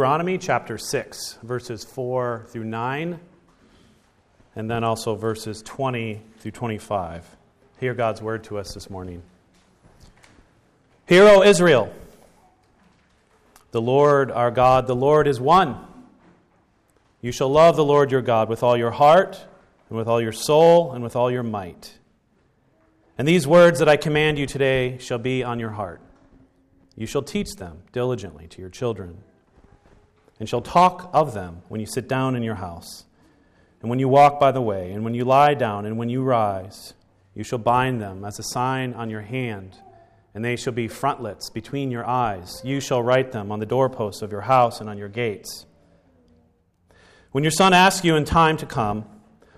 Deuteronomy chapter 6, verses 4 through 9, and then also verses 20 through 25. Hear God's word to us this morning. Hear, O Israel, the Lord our God, the Lord is one. You shall love the Lord your God with all your heart, and with all your soul, and with all your might. And these words that I command you today shall be on your heart. You shall teach them diligently to your children and shall talk of them when you sit down in your house, and when you walk by the way, and when you lie down, and when you rise. You shall bind them as a sign on your hand, and they shall be frontlets between your eyes. You shall write them on the doorposts of your house and on your gates. When your son asks you in time to come,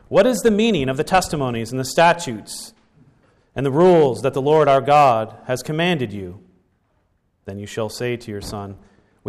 What is the meaning of the testimonies and the statutes and the rules that the Lord our God has commanded you? Then you shall say to your son,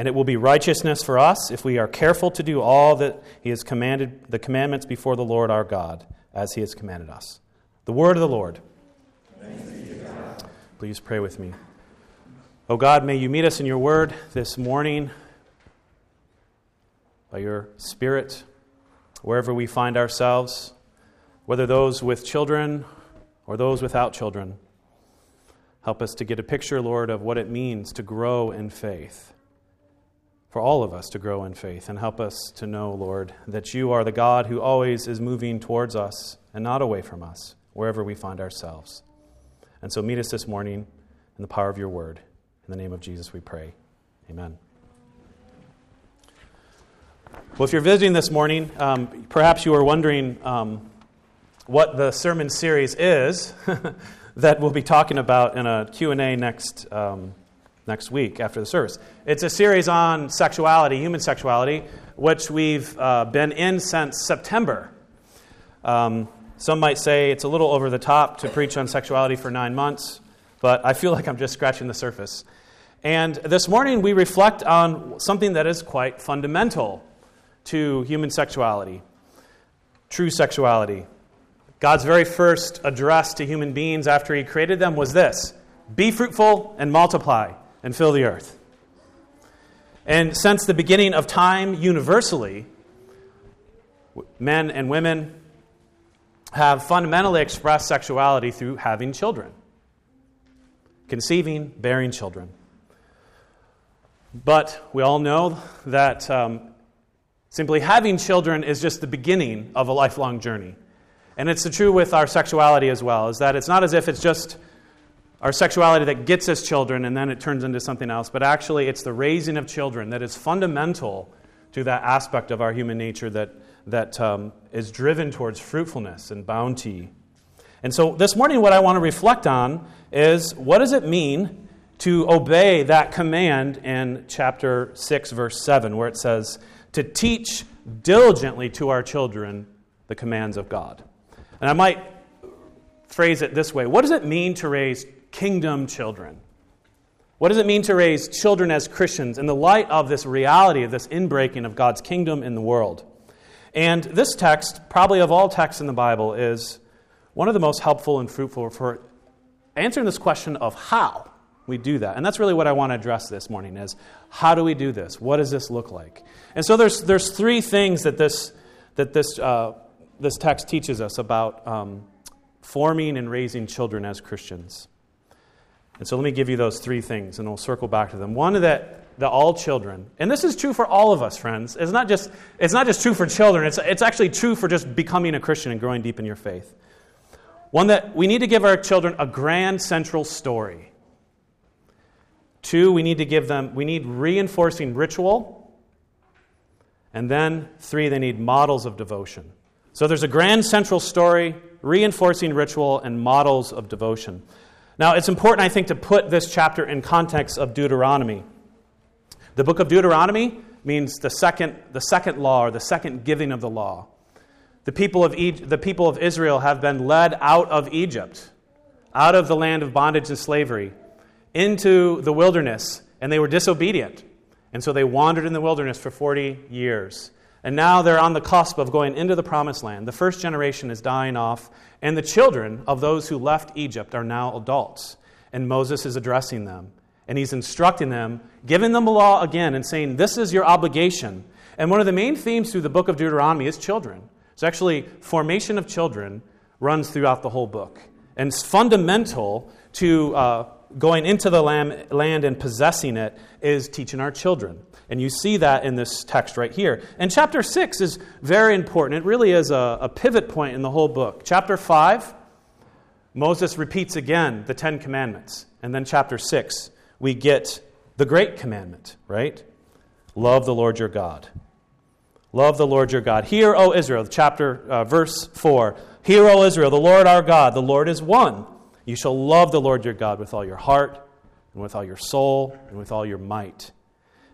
And it will be righteousness for us if we are careful to do all that He has commanded, the commandments before the Lord our God, as He has commanded us. The word of the Lord. Please pray with me. Oh God, may you meet us in your word this morning by your Spirit, wherever we find ourselves, whether those with children or those without children. Help us to get a picture, Lord, of what it means to grow in faith for all of us to grow in faith and help us to know, Lord, that you are the God who always is moving towards us and not away from us, wherever we find ourselves. And so meet us this morning in the power of your word. In the name of Jesus, we pray. Amen. Well, if you're visiting this morning, um, perhaps you are wondering um, what the sermon series is that we'll be talking about in a Q&A next um, next week after the service. It's a series on sexuality, human sexuality, which we've uh, been in since September. Um, some might say it's a little over the top to preach on sexuality for nine months, but I feel like I'm just scratching the surface. And this morning we reflect on something that is quite fundamental to human sexuality true sexuality. God's very first address to human beings after He created them was this Be fruitful and multiply and fill the earth. And since the beginning of time, universally, men and women have fundamentally expressed sexuality through having children, conceiving, bearing children. But we all know that um, simply having children is just the beginning of a lifelong journey. And it's true with our sexuality as well, is that it's not as if it's just our sexuality that gets us children and then it turns into something else, but actually it's the raising of children that is fundamental to that aspect of our human nature that, that um, is driven towards fruitfulness and bounty. And so this morning, what I want to reflect on is what does it mean to obey that command in chapter 6, verse 7, where it says, to teach diligently to our children the commands of God. And I might phrase it this way What does it mean to raise kingdom children. What does it mean to raise children as Christians in the light of this reality of this inbreaking of God's kingdom in the world? And this text, probably of all texts in the Bible, is one of the most helpful and fruitful for answering this question of how we do that. And that's really what I want to address this morning is how do we do this? What does this look like? And so there's, there's three things that this, that this, uh, this text teaches us about um, forming and raising children as Christians. And so let me give you those three things, and we'll circle back to them. One that, that all children, and this is true for all of us, friends. It's not just, it's not just true for children, it's, it's actually true for just becoming a Christian and growing deep in your faith. One that we need to give our children a grand central story. Two, we need to give them, we need reinforcing ritual. And then, three, they need models of devotion. So there's a grand central story, reinforcing ritual, and models of devotion. Now, it's important, I think, to put this chapter in context of Deuteronomy. The book of Deuteronomy means the second, the second law or the second giving of the law. The people, of e- the people of Israel have been led out of Egypt, out of the land of bondage and slavery, into the wilderness, and they were disobedient. And so they wandered in the wilderness for 40 years. And now they're on the cusp of going into the promised land. The first generation is dying off, and the children of those who left Egypt are now adults. And Moses is addressing them, and he's instructing them, giving them the law again, and saying, This is your obligation. And one of the main themes through the book of Deuteronomy is children. It's actually formation of children runs throughout the whole book. And it's fundamental to uh, going into the land and possessing it is teaching our children. And you see that in this text right here. And chapter 6 is very important. It really is a, a pivot point in the whole book. Chapter 5, Moses repeats again the Ten Commandments. And then chapter 6, we get the great commandment, right? Love the Lord your God. Love the Lord your God. Hear, O Israel, chapter, uh, verse 4. Hear, O Israel, the Lord our God, the Lord is one. You shall love the Lord your God with all your heart, and with all your soul, and with all your might.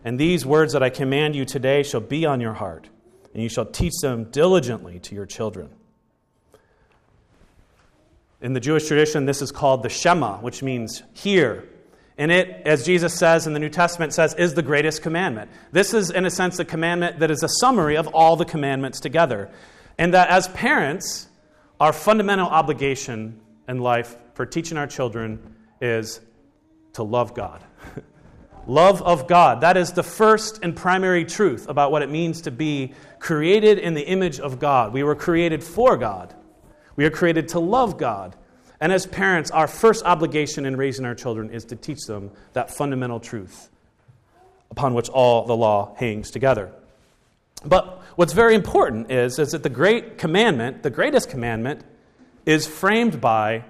And these words that I command you today shall be on your heart, and you shall teach them diligently to your children. In the Jewish tradition, this is called the Shema, which means hear. And it, as Jesus says in the New Testament, says, is the greatest commandment. This is, in a sense, the commandment that is a summary of all the commandments together. And that as parents, our fundamental obligation in life for teaching our children is to love God. Love of God. That is the first and primary truth about what it means to be created in the image of God. We were created for God, we are created to love God. And as parents, our first obligation in raising our children is to teach them that fundamental truth upon which all the law hangs together. But what's very important is, is that the great commandment, the greatest commandment, is framed by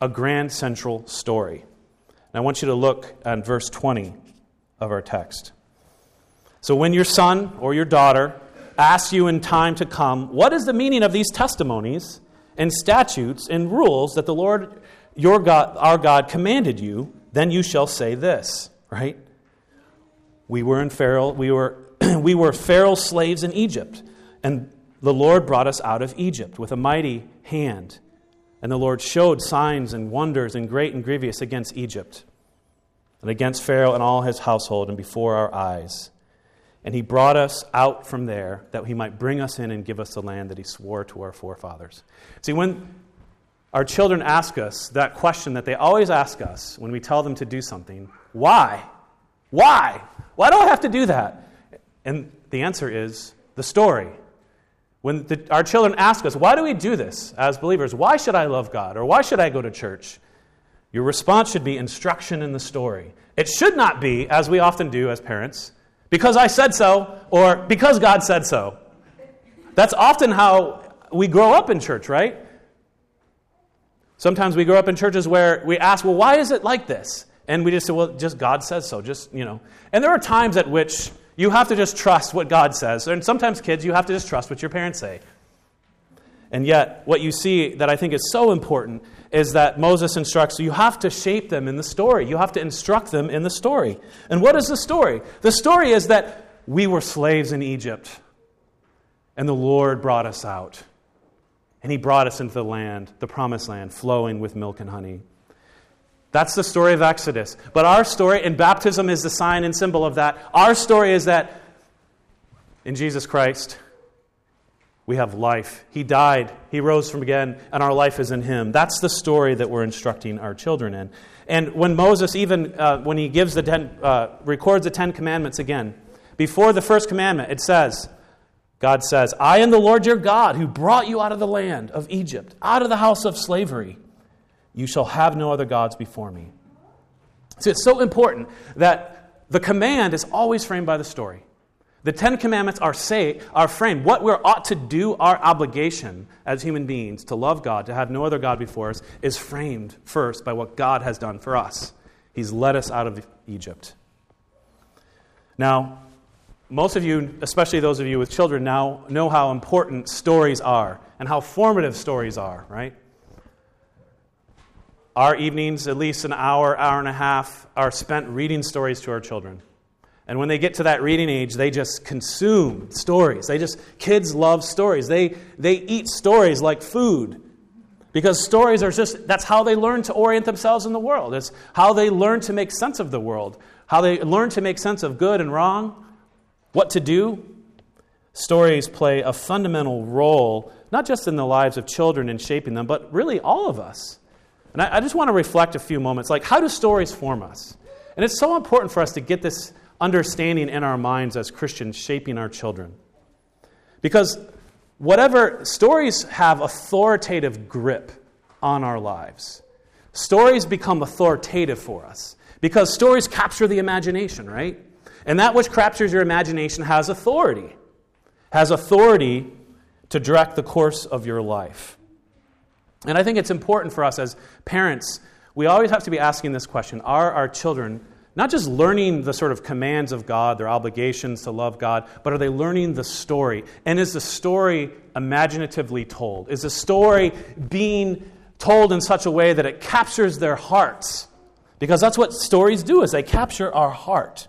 a grand central story. And I want you to look at verse 20 of our text. So, when your son or your daughter asks you in time to come, What is the meaning of these testimonies and statutes and rules that the Lord your God, our God commanded you? Then you shall say this, right? We were in Pharaoh, we were, we were Pharaoh's slaves in Egypt, and the Lord brought us out of Egypt with a mighty hand. And the Lord showed signs and wonders and great and grievous against Egypt and against Pharaoh and all his household and before our eyes. And he brought us out from there that he might bring us in and give us the land that he swore to our forefathers. See, when our children ask us that question that they always ask us when we tell them to do something why? Why? Why do I have to do that? And the answer is the story. When the, our children ask us, why do we do this as believers? Why should I love God? Or why should I go to church? Your response should be instruction in the story. It should not be, as we often do as parents, because I said so or because God said so. That's often how we grow up in church, right? Sometimes we grow up in churches where we ask, well, why is it like this? And we just say, well, just God says so, just, you know. And there are times at which you have to just trust what God says. And sometimes, kids, you have to just trust what your parents say. And yet, what you see that I think is so important is that Moses instructs you have to shape them in the story. You have to instruct them in the story. And what is the story? The story is that we were slaves in Egypt, and the Lord brought us out. And he brought us into the land, the promised land, flowing with milk and honey. That's the story of Exodus. But our story, and baptism is the sign and symbol of that. Our story is that in Jesus Christ, we have life. He died, He rose from again, and our life is in Him. That's the story that we're instructing our children in. And when Moses, even uh, when he gives the ten, uh, records the Ten Commandments again, before the first commandment, it says, God says, I am the Lord your God who brought you out of the land of Egypt, out of the house of slavery. You shall have no other gods before me. So it's so important that the command is always framed by the story. The Ten Commandments are, say, are framed. What we ought to do, our obligation as human beings to love God, to have no other God before us, is framed first by what God has done for us. He's led us out of Egypt. Now, most of you, especially those of you with children, now know how important stories are and how formative stories are, right? Our evenings, at least an hour, hour and a half, are spent reading stories to our children. And when they get to that reading age, they just consume stories. They just, kids love stories. They, they eat stories like food. Because stories are just, that's how they learn to orient themselves in the world. It's how they learn to make sense of the world, how they learn to make sense of good and wrong, what to do. Stories play a fundamental role, not just in the lives of children and shaping them, but really all of us. And I, I just want to reflect a few moments like, how do stories form us? And it's so important for us to get this understanding in our minds as Christians, shaping our children. Because whatever, stories have authoritative grip on our lives. Stories become authoritative for us because stories capture the imagination, right? And that which captures your imagination has authority, has authority to direct the course of your life. And I think it's important for us as parents, we always have to be asking this question Are our children not just learning the sort of commands of God, their obligations to love God, but are they learning the story? And is the story imaginatively told? Is the story being told in such a way that it captures their hearts? Because that's what stories do is they capture our heart.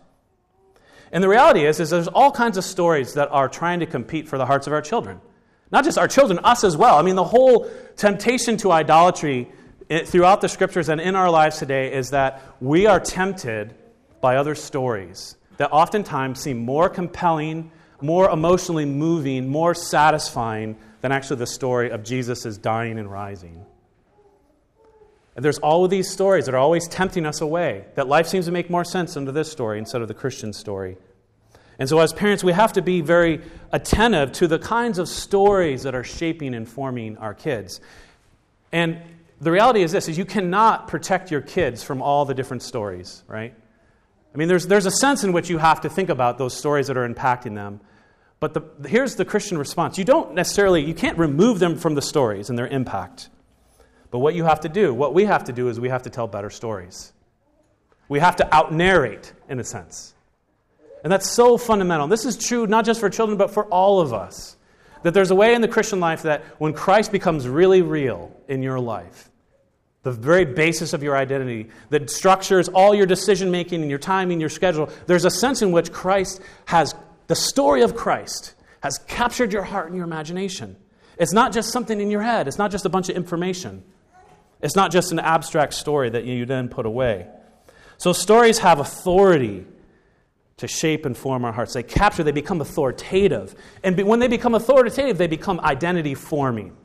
And the reality is, is there's all kinds of stories that are trying to compete for the hearts of our children. Not just our children, us as well. I mean, the whole temptation to idolatry throughout the scriptures and in our lives today is that we are tempted by other stories that oftentimes seem more compelling, more emotionally moving, more satisfying than actually the story of Jesus' dying and rising. And there's all of these stories that are always tempting us away, that life seems to make more sense under this story instead of the Christian story. And so, as parents, we have to be very attentive to the kinds of stories that are shaping and forming our kids. And the reality is this is you cannot protect your kids from all the different stories, right? I mean, there's, there's a sense in which you have to think about those stories that are impacting them. But the, here's the Christian response. You don't necessarily, you can't remove them from the stories and their impact. But what you have to do, what we have to do is we have to tell better stories. We have to out narrate, in a sense. And that's so fundamental. This is true not just for children, but for all of us. That there's a way in the Christian life that when Christ becomes really real in your life, the very basis of your identity, that structures all your decision making and your timing, your schedule, there's a sense in which Christ has, the story of Christ has captured your heart and your imagination. It's not just something in your head, it's not just a bunch of information, it's not just an abstract story that you then put away. So, stories have authority to shape and form our hearts. They capture, they become authoritative. And when they become authoritative, they become identity forming.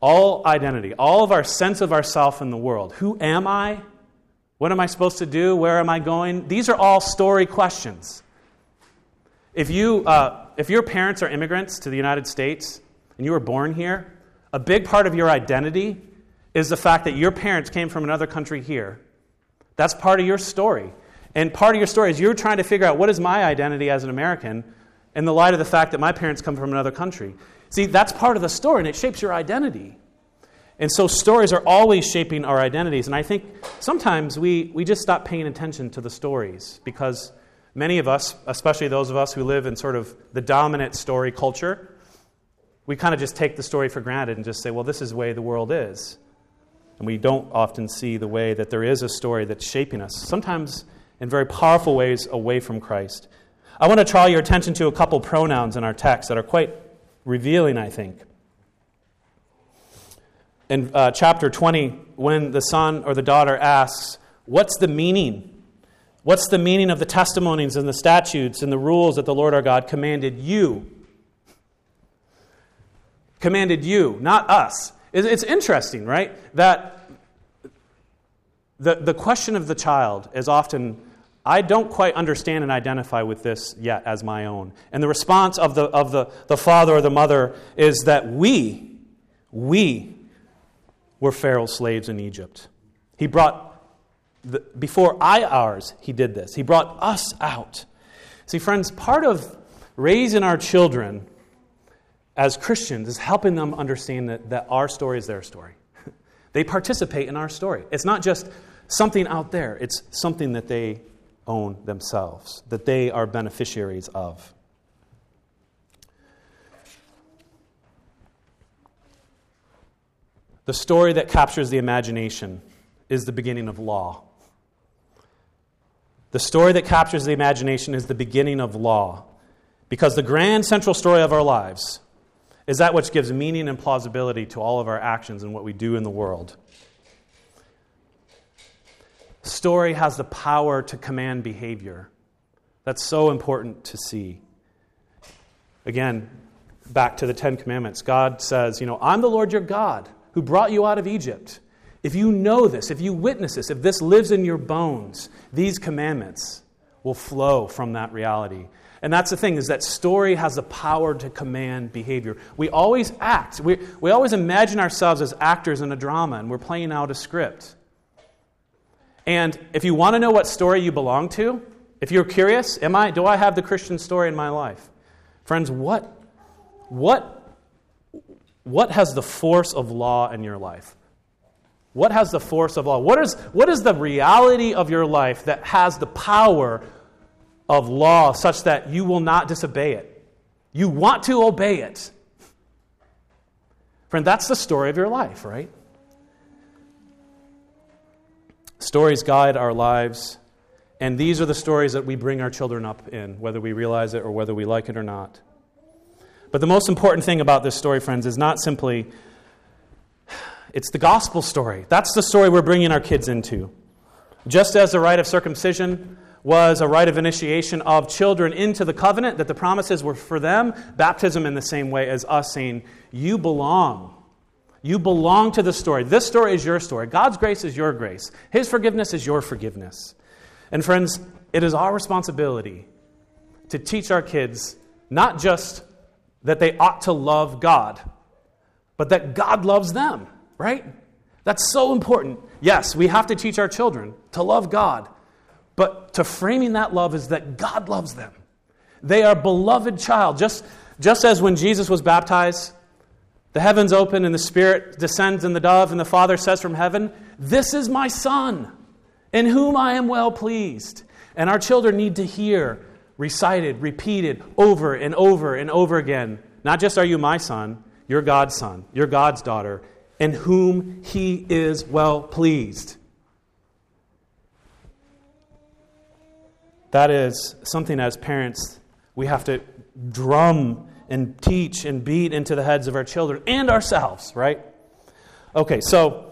All identity, all of our sense of ourself in the world. Who am I? What am I supposed to do? Where am I going? These are all story questions. If, you, uh, if your parents are immigrants to the United States and you were born here, a big part of your identity is the fact that your parents came from another country here. That's part of your story. And part of your story is you're trying to figure out what is my identity as an American in the light of the fact that my parents come from another country. See, that's part of the story, and it shapes your identity. And so stories are always shaping our identities. And I think sometimes we, we just stop paying attention to the stories because many of us, especially those of us who live in sort of the dominant story culture, we kind of just take the story for granted and just say, well, this is the way the world is. And we don't often see the way that there is a story that's shaping us. Sometimes in very powerful ways away from Christ. I want to draw your attention to a couple pronouns in our text that are quite revealing, I think. In uh, chapter 20, when the son or the daughter asks, What's the meaning? What's the meaning of the testimonies and the statutes and the rules that the Lord our God commanded you? Commanded you, not us. It's interesting, right? That the, the question of the child is often I don't quite understand and identify with this yet as my own. And the response of the, of the, the father or the mother is that we, we were Pharaoh's slaves in Egypt. He brought, the, before I ours, he did this. He brought us out. See, friends, part of raising our children as Christians is helping them understand that, that our story is their story. they participate in our story. It's not just something out there, it's something that they own themselves, that they are beneficiaries of. The story that captures the imagination is the beginning of law. The story that captures the imagination is the beginning of law. Because the grand central story of our lives is that which gives meaning and plausibility to all of our actions and what we do in the world. Story has the power to command behavior. That's so important to see. Again, back to the Ten Commandments. God says, You know, I'm the Lord your God who brought you out of Egypt. If you know this, if you witness this, if this lives in your bones, these commandments will flow from that reality. And that's the thing, is that story has the power to command behavior. We always act. We, we always imagine ourselves as actors in a drama, and we're playing out a script. And if you want to know what story you belong to, if you're curious, am I, do I have the Christian story in my life? Friends, what, what, what has the force of law in your life? What has the force of law? What is, what is the reality of your life that has the power of law such that you will not disobey it? You want to obey it. Friend, that's the story of your life, right? Stories guide our lives, and these are the stories that we bring our children up in, whether we realize it or whether we like it or not. But the most important thing about this story, friends, is not simply it's the gospel story. That's the story we're bringing our kids into. Just as the rite of circumcision was a rite of initiation of children into the covenant, that the promises were for them, baptism in the same way as us saying, You belong. You belong to the story. This story is your story. God's grace is your grace. His forgiveness is your forgiveness. And friends, it is our responsibility to teach our kids not just that they ought to love God, but that God loves them right? That's so important. Yes, we have to teach our children to love God, but to framing that love is that God loves them. They are beloved child. Just, just as when Jesus was baptized, the heavens open and the Spirit descends in the dove, and the Father says from heaven, This is my Son, in whom I am well pleased. And our children need to hear recited, repeated over and over and over again. Not just are you my son, you're God's son, you're God's daughter, in whom he is well pleased. That is something as parents we have to drum and teach and beat into the heads of our children and ourselves, right? Okay, so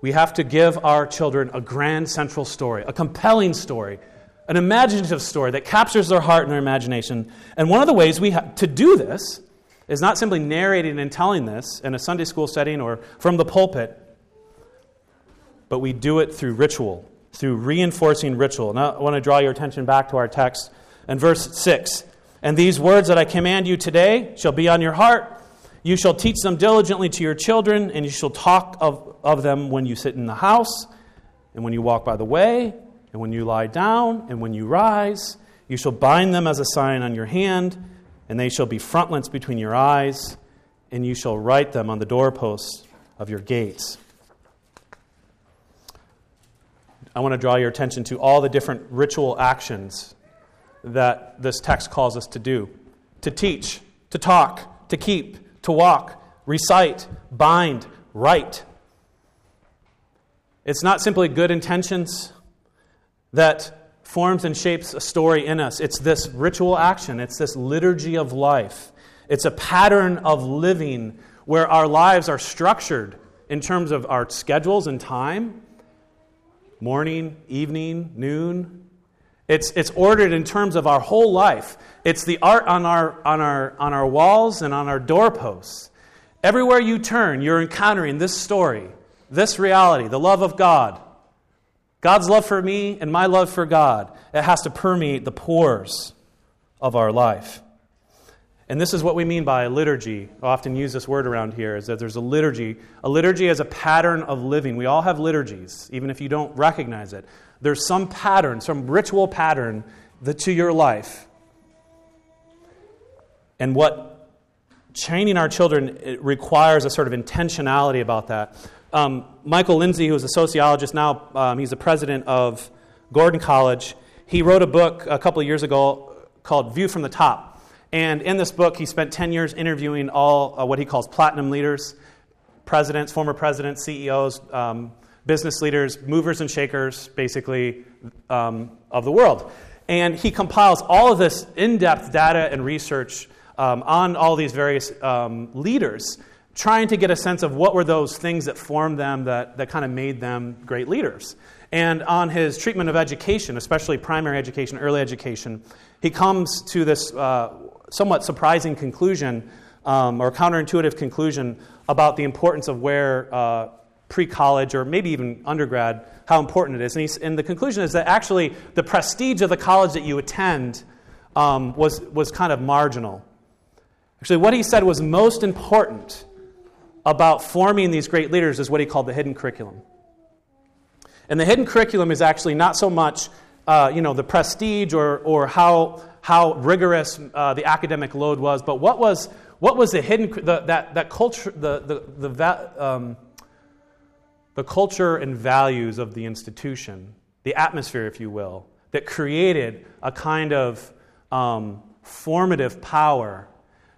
we have to give our children a grand central story, a compelling story, an imaginative story that captures their heart and their imagination. And one of the ways we have to do this is not simply narrating and telling this in a Sunday school setting or from the pulpit, but we do it through ritual, through reinforcing ritual. Now, I want to draw your attention back to our text in verse 6. And these words that I command you today shall be on your heart. You shall teach them diligently to your children, and you shall talk of, of them when you sit in the house, and when you walk by the way, and when you lie down, and when you rise. You shall bind them as a sign on your hand and they shall be frontlets between your eyes, and you shall write them on the doorposts of your gates. I want to draw your attention to all the different ritual actions that this text calls us to do to teach, to talk, to keep, to walk, recite, bind, write. It's not simply good intentions that forms and shapes a story in us. It's this ritual action, it's this liturgy of life. It's a pattern of living where our lives are structured in terms of our schedules and time morning, evening, noon. It's, it's ordered in terms of our whole life. It's the art on our, on, our, on our walls and on our doorposts. Everywhere you turn, you're encountering this story, this reality, the love of God, God's love for me and my love for God, it has to permeate the pores of our life. And this is what we mean by liturgy. I often use this word around here is that there's a liturgy. A liturgy is a pattern of living. We all have liturgies, even if you don't recognize it. There's some pattern, some ritual pattern that, to your life. And what training our children requires a sort of intentionality about that. Um, Michael Lindsay, who is a sociologist now, um, he's the president of Gordon College. He wrote a book a couple of years ago called View from the Top. And in this book, he spent 10 years interviewing all uh, what he calls platinum leaders, presidents, former presidents, CEOs, um, business leaders, movers and shakers, basically, um, of the world. And he compiles all of this in depth data and research um, on all these various um, leaders, trying to get a sense of what were those things that formed them, that, that kind of made them great leaders. And on his treatment of education, especially primary education, early education, he comes to this uh, somewhat surprising conclusion um, or counterintuitive conclusion about the importance of where uh, pre college or maybe even undergrad, how important it is. And, and, the conclusion is that actually the prestige of the college that you attend um, was, was kind of marginal. Actually, what he said was most important about forming these great leaders is what he called the hidden curriculum. And the hidden curriculum is actually not so much uh, you know, the prestige or, or how, how rigorous uh, the academic load was, but what was, what was the hidden, the, that, that culture, the, the, the, um, the culture and values of the institution, the atmosphere, if you will, that created a kind of um, formative power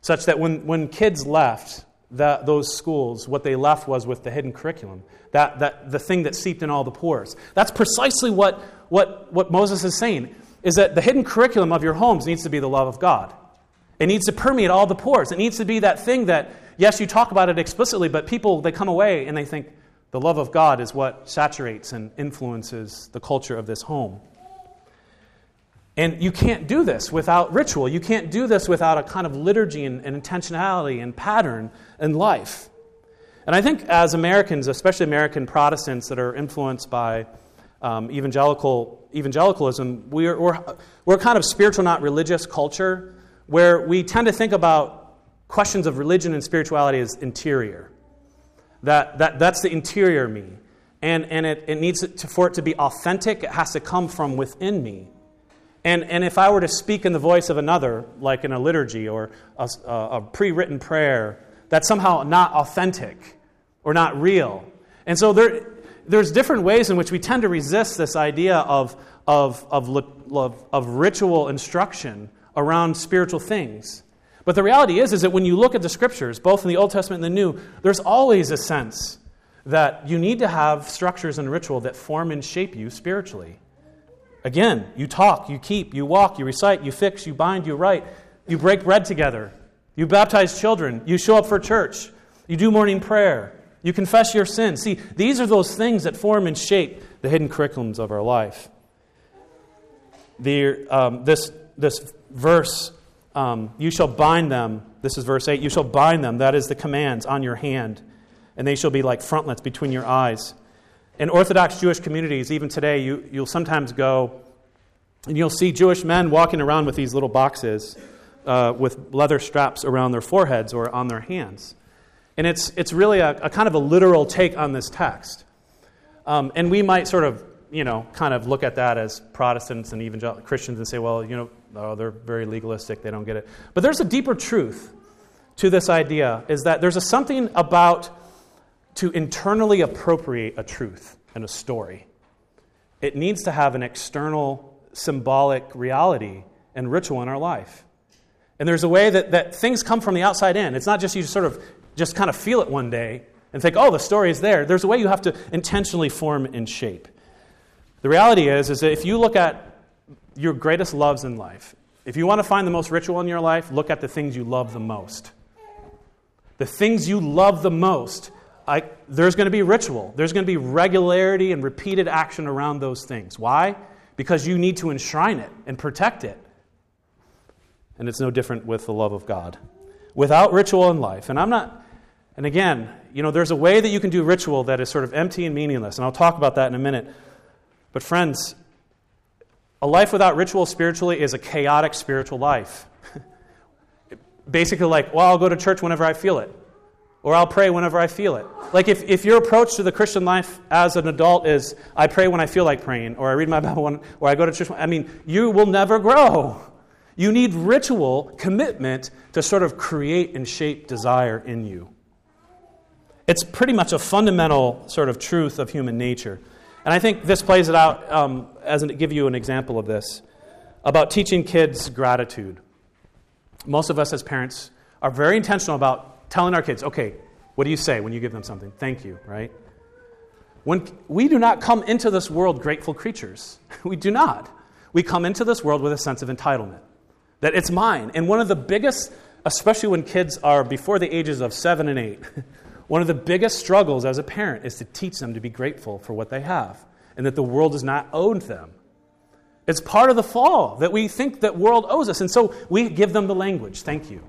such that when, when kids left those schools, what they left was with the hidden curriculum, that, that, the thing that seeped in all the pores. That's precisely what, what, what Moses is saying, is that the hidden curriculum of your homes needs to be the love of God. It needs to permeate all the pores. It needs to be that thing that, yes, you talk about it explicitly, but people, they come away and they think the love of God is what saturates and influences the culture of this home. And you can't do this without ritual. You can't do this without a kind of liturgy and, and intentionality and pattern in life. And I think as Americans, especially American Protestants that are influenced by um, evangelical, evangelicalism, we're, we're, we're kind of spiritual, not religious culture where we tend to think about questions of religion and spirituality as interior. That, that, that's the interior me. And, and it, it needs to, for it to be authentic, it has to come from within me. And, and if I were to speak in the voice of another, like in a liturgy or a, a pre written prayer, that's somehow not authentic or not real. And so there, there's different ways in which we tend to resist this idea of, of, of, of, of ritual instruction around spiritual things. But the reality is, is that when you look at the scriptures, both in the Old Testament and the New, there's always a sense that you need to have structures and ritual that form and shape you spiritually. Again, you talk, you keep, you walk, you recite, you fix, you bind, you write, you break bread together, you baptize children, you show up for church, you do morning prayer, you confess your sins. See, these are those things that form and shape the hidden curriculums of our life. The, um, this, this verse, um, you shall bind them, this is verse 8, you shall bind them, that is the commands, on your hand, and they shall be like frontlets between your eyes. In Orthodox Jewish communities, even today, you, you'll sometimes go and you'll see Jewish men walking around with these little boxes uh, with leather straps around their foreheads or on their hands. And it's, it's really a, a kind of a literal take on this text. Um, and we might sort of, you know, kind of look at that as Protestants and evangelical Christians and say, well, you know, oh, they're very legalistic, they don't get it. But there's a deeper truth to this idea is that there's a something about to internally appropriate a truth and a story. It needs to have an external symbolic reality and ritual in our life. And there's a way that, that things come from the outside in. It's not just you sort of just kind of feel it one day and think, oh, the story is there. There's a way you have to intentionally form and shape. The reality is, is that if you look at your greatest loves in life, if you want to find the most ritual in your life, look at the things you love the most. The things you love the most I, there's going to be ritual. There's going to be regularity and repeated action around those things. Why? Because you need to enshrine it and protect it. And it's no different with the love of God. Without ritual in life, and I'm not, and again, you know, there's a way that you can do ritual that is sort of empty and meaningless, and I'll talk about that in a minute. But, friends, a life without ritual spiritually is a chaotic spiritual life. Basically, like, well, I'll go to church whenever I feel it or I'll pray whenever I feel it. Like if, if your approach to the Christian life as an adult is, I pray when I feel like praying, or I read my Bible when, or I go to church, I mean, you will never grow. You need ritual commitment to sort of create and shape desire in you. It's pretty much a fundamental sort of truth of human nature. And I think this plays it out um, as to give you an example of this about teaching kids gratitude. Most of us as parents are very intentional about telling our kids, okay, what do you say when you give them something? Thank you, right? When we do not come into this world grateful creatures. We do not. We come into this world with a sense of entitlement that it's mine. And one of the biggest, especially when kids are before the ages of seven and eight, one of the biggest struggles as a parent is to teach them to be grateful for what they have and that the world does not owe them. It's part of the fall that we think that world owes us. And so we give them the language. Thank you.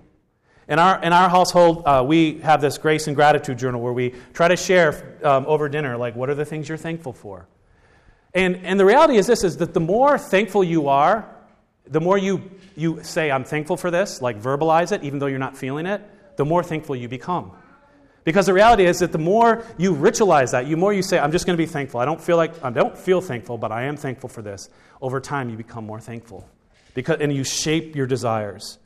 In our, in our household, uh, we have this grace and gratitude journal where we try to share um, over dinner, like, what are the things you're thankful for? And, and the reality is this is that the more thankful you are, the more you, you say, I'm thankful for this, like verbalize it, even though you're not feeling it, the more thankful you become. Because the reality is that the more you ritualize that, the more you say, I'm just going to be thankful. I don't feel like I don't feel thankful, but I am thankful for this. Over time you become more thankful. Because, and you shape your desires.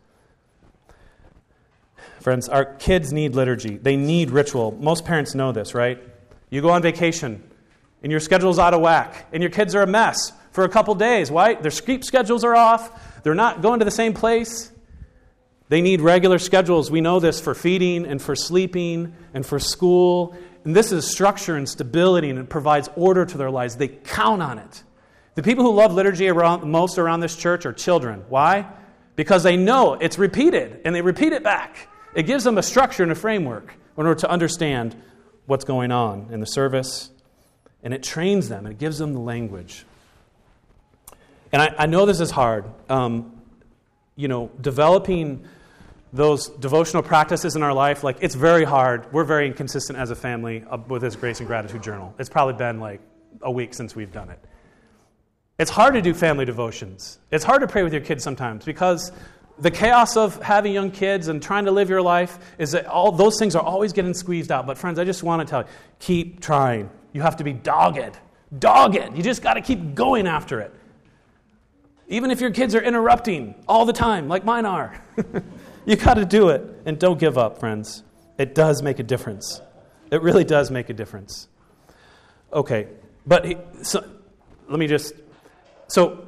Friends, our kids need liturgy. They need ritual. Most parents know this, right? You go on vacation and your schedule's out of whack and your kids are a mess for a couple days. Why? Their sleep schedules are off. They're not going to the same place. They need regular schedules. We know this for feeding and for sleeping and for school. And this is structure and stability, and it provides order to their lives. They count on it. The people who love liturgy around, most around this church are children. Why? Because they know it's repeated, and they repeat it back. It gives them a structure and a framework in order to understand what's going on in the service, and it trains them, and it gives them the language. And I, I know this is hard. Um, you know, developing those devotional practices in our life, like it's very hard. We're very inconsistent as a family uh, with this grace and gratitude journal. It's probably been like a week since we've done it. It's hard to do family devotions. It's hard to pray with your kids sometimes because the chaos of having young kids and trying to live your life is that all those things are always getting squeezed out. But friends, I just want to tell you, keep trying. You have to be dogged. Dogged. You just got to keep going after it. Even if your kids are interrupting all the time, like mine are. you got to do it. And don't give up, friends. It does make a difference. It really does make a difference. Okay, but he, so, let me just. So,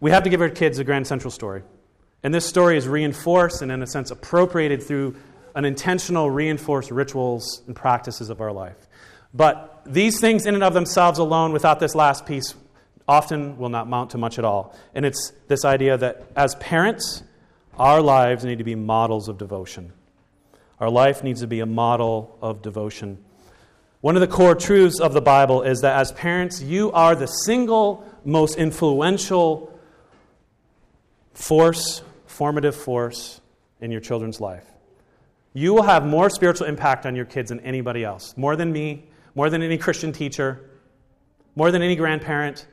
we have to give our kids a grand central story. And this story is reinforced and, in a sense, appropriated through an intentional, reinforced rituals and practices of our life. But these things, in and of themselves alone, without this last piece, often will not mount to much at all. And it's this idea that as parents, our lives need to be models of devotion. Our life needs to be a model of devotion. One of the core truths of the Bible is that as parents, you are the single most influential force, formative force in your children's life. You will have more spiritual impact on your kids than anybody else, more than me, more than any Christian teacher, more than any grandparent,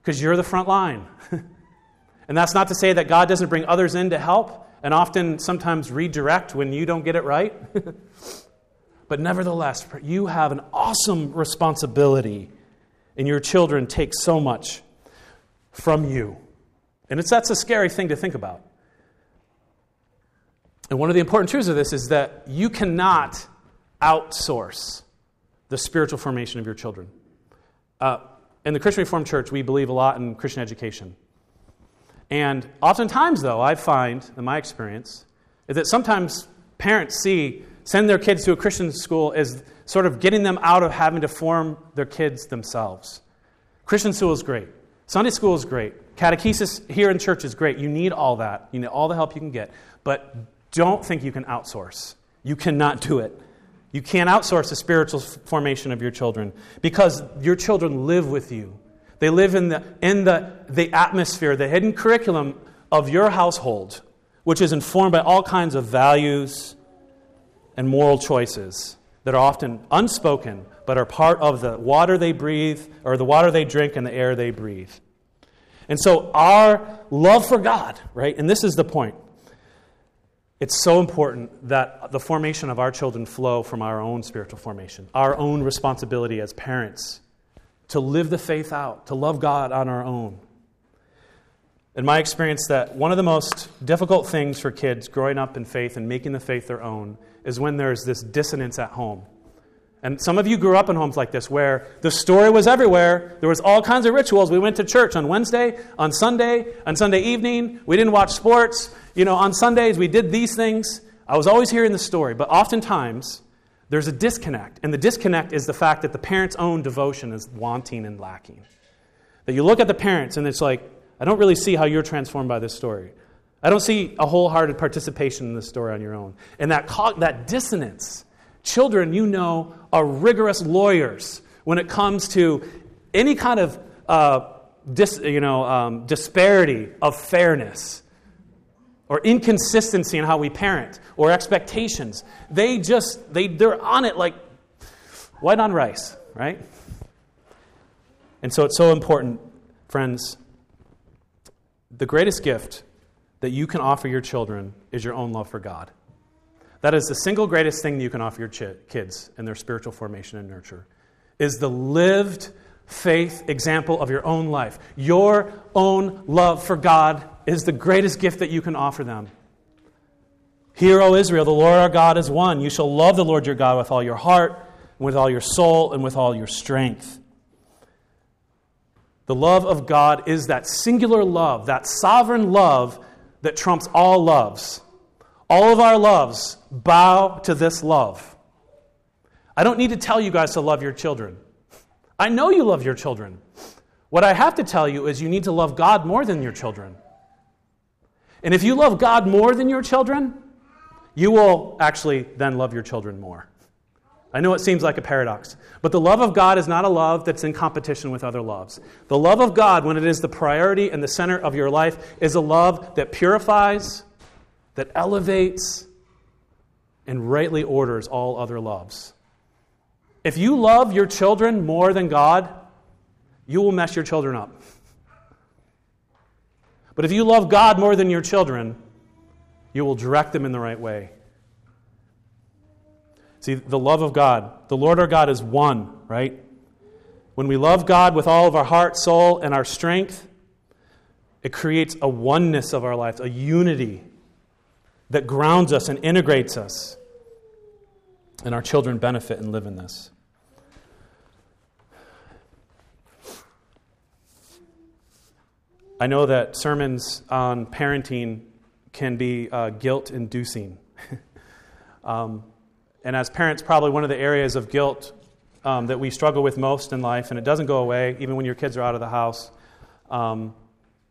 because you're the front line. and that's not to say that God doesn't bring others in to help and often sometimes redirect when you don't get it right. but nevertheless, you have an awesome responsibility, and your children take so much from you. And it's, that's a scary thing to think about. And one of the important truths of this is that you cannot outsource the spiritual formation of your children. Uh, in the Christian Reformed Church, we believe a lot in Christian education. And oftentimes, though, I find, in my experience, is that sometimes parents see send their kids to a Christian school as sort of getting them out of having to form their kids themselves. Christian school is great. Sunday school is great. Catechesis here in church is great. You need all that. You need all the help you can get. But don't think you can outsource. You cannot do it. You can't outsource the spiritual formation of your children because your children live with you. They live in the, in the, the atmosphere, the hidden curriculum of your household, which is informed by all kinds of values and moral choices that are often unspoken but are part of the water they breathe or the water they drink and the air they breathe. And so our love for God, right? And this is the point. It's so important that the formation of our children flow from our own spiritual formation, our own responsibility as parents to live the faith out, to love God on our own. In my experience, that one of the most difficult things for kids growing up in faith and making the faith their own is when there's this dissonance at home. And some of you grew up in homes like this where the story was everywhere. There was all kinds of rituals. We went to church on Wednesday, on Sunday, on Sunday evening. We didn't watch sports. You know, on Sundays we did these things. I was always hearing the story, but oftentimes there's a disconnect. And the disconnect is the fact that the parent's own devotion is wanting and lacking. That you look at the parents and it's like, I don't really see how you're transformed by this story. I don't see a wholehearted participation in this story on your own. And that, that dissonance, children, you know, are rigorous lawyers when it comes to any kind of uh, dis, you know, um, disparity of fairness or inconsistency in how we parent or expectations. They just, they, they're on it like white on rice, right? And so it's so important, friends. The greatest gift that you can offer your children is your own love for God. That is the single greatest thing you can offer your ch- kids in their spiritual formation and nurture is the lived faith example of your own life. Your own love for God is the greatest gift that you can offer them. Hear, O Israel, the Lord our God is one. You shall love the Lord your God with all your heart, with all your soul, and with all your strength. The love of God is that singular love, that sovereign love that trumps all loves. All of our loves bow to this love. I don't need to tell you guys to love your children. I know you love your children. What I have to tell you is you need to love God more than your children. And if you love God more than your children, you will actually then love your children more. I know it seems like a paradox, but the love of God is not a love that's in competition with other loves. The love of God, when it is the priority and the center of your life, is a love that purifies, that elevates, and rightly orders all other loves. If you love your children more than God, you will mess your children up. But if you love God more than your children, you will direct them in the right way. See, the love of God, the Lord our God is one, right? When we love God with all of our heart, soul, and our strength, it creates a oneness of our lives, a unity that grounds us and integrates us. And our children benefit and live in this. I know that sermons on parenting can be uh, guilt inducing. um, and as parents, probably one of the areas of guilt um, that we struggle with most in life, and it doesn't go away even when your kids are out of the house, um,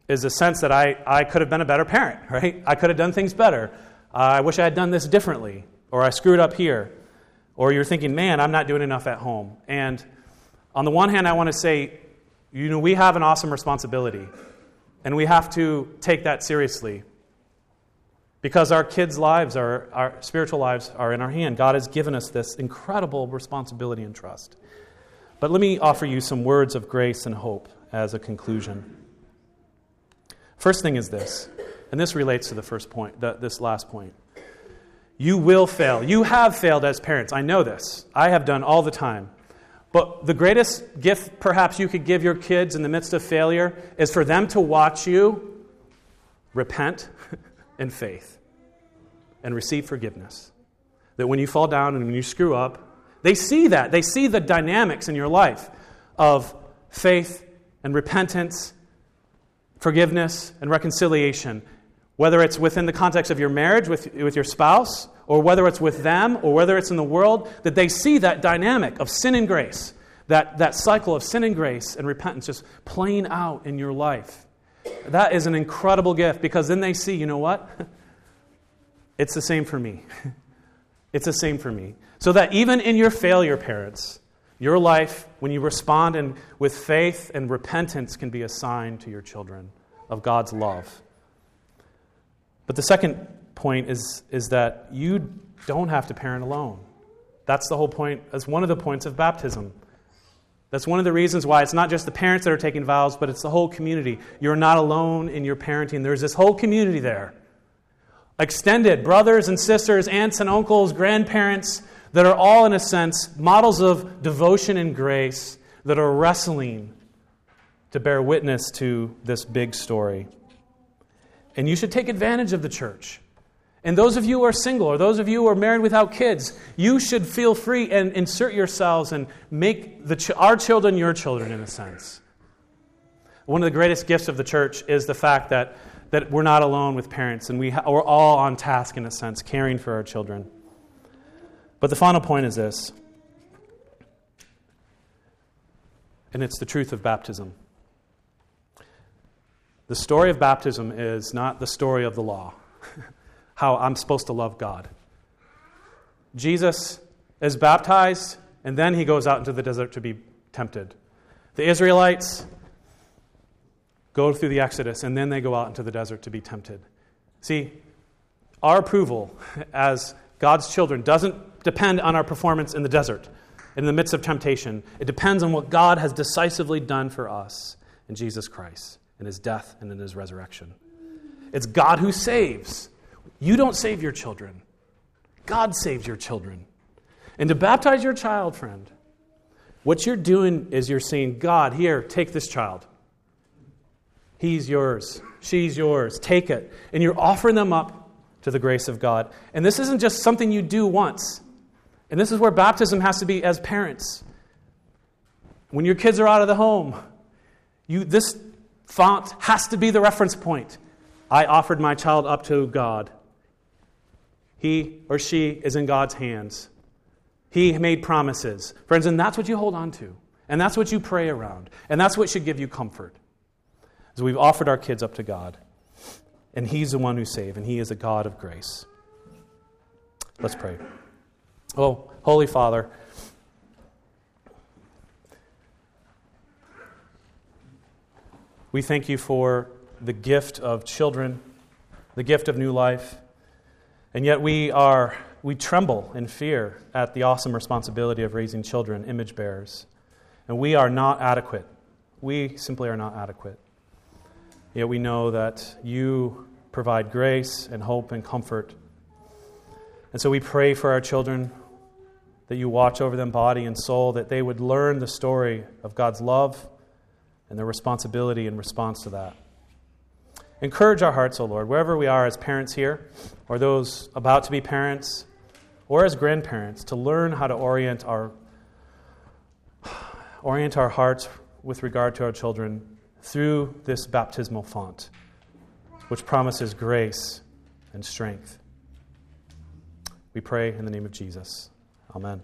is the sense that I, I could have been a better parent, right? I could have done things better. Uh, I wish I had done this differently, or I screwed up here. Or you're thinking, man, I'm not doing enough at home. And on the one hand, I want to say, you know, we have an awesome responsibility. And we have to take that seriously. Because our kids' lives, are, our spiritual lives, are in our hand. God has given us this incredible responsibility and trust. But let me offer you some words of grace and hope as a conclusion. First thing is this, and this relates to the first point, the, this last point. You will fail. You have failed as parents. I know this. I have done all the time. But the greatest gift perhaps you could give your kids in the midst of failure is for them to watch you repent in faith and receive forgiveness. That when you fall down and when you screw up, they see that. They see the dynamics in your life of faith and repentance, forgiveness and reconciliation. Whether it's within the context of your marriage with, with your spouse, or whether it's with them, or whether it's in the world, that they see that dynamic of sin and grace, that, that cycle of sin and grace and repentance just playing out in your life. That is an incredible gift because then they see, you know what? It's the same for me. It's the same for me. So that even in your failure, parents, your life, when you respond and with faith and repentance, can be a sign to your children of God's love. But the second point is, is that you don't have to parent alone. That's the whole point, that's one of the points of baptism. That's one of the reasons why it's not just the parents that are taking vows, but it's the whole community. You're not alone in your parenting. There's this whole community there. Extended brothers and sisters, aunts and uncles, grandparents that are all, in a sense, models of devotion and grace that are wrestling to bear witness to this big story. And you should take advantage of the church. And those of you who are single or those of you who are married without kids, you should feel free and insert yourselves and make the our children your children in a sense. One of the greatest gifts of the church is the fact that, that we're not alone with parents and we ha- we're all on task in a sense, caring for our children. But the final point is this, and it's the truth of baptism. The story of baptism is not the story of the law, how I'm supposed to love God. Jesus is baptized, and then he goes out into the desert to be tempted. The Israelites go through the Exodus, and then they go out into the desert to be tempted. See, our approval as God's children doesn't depend on our performance in the desert, in the midst of temptation. It depends on what God has decisively done for us in Jesus Christ, in his death and in his resurrection. It's God who saves. You don't save your children, God saves your children. And to baptize your child, friend, what you're doing is you're saying, God, here, take this child. He's yours. She's yours. Take it. And you're offering them up to the grace of God. And this isn't just something you do once. And this is where baptism has to be as parents. When your kids are out of the home, you, this font has to be the reference point. I offered my child up to God. He or she is in God's hands. He made promises. Friends, and that's what you hold on to. And that's what you pray around. And that's what should give you comfort. As we've offered our kids up to God. And He's the one who saves, and He is a God of grace. Let's pray. Oh, Holy Father, we thank you for the gift of children, the gift of new life. And yet we are we tremble in fear at the awesome responsibility of raising children, image bearers. And we are not adequate. We simply are not adequate. Yet we know that you provide grace and hope and comfort. And so we pray for our children that you watch over them, body and soul, that they would learn the story of God's love and their responsibility in response to that. Encourage our hearts, O Lord, wherever we are as parents here, or those about to be parents, or as grandparents to learn how to orient our, orient our hearts with regard to our children through this baptismal font, which promises grace and strength. We pray in the name of Jesus. Amen.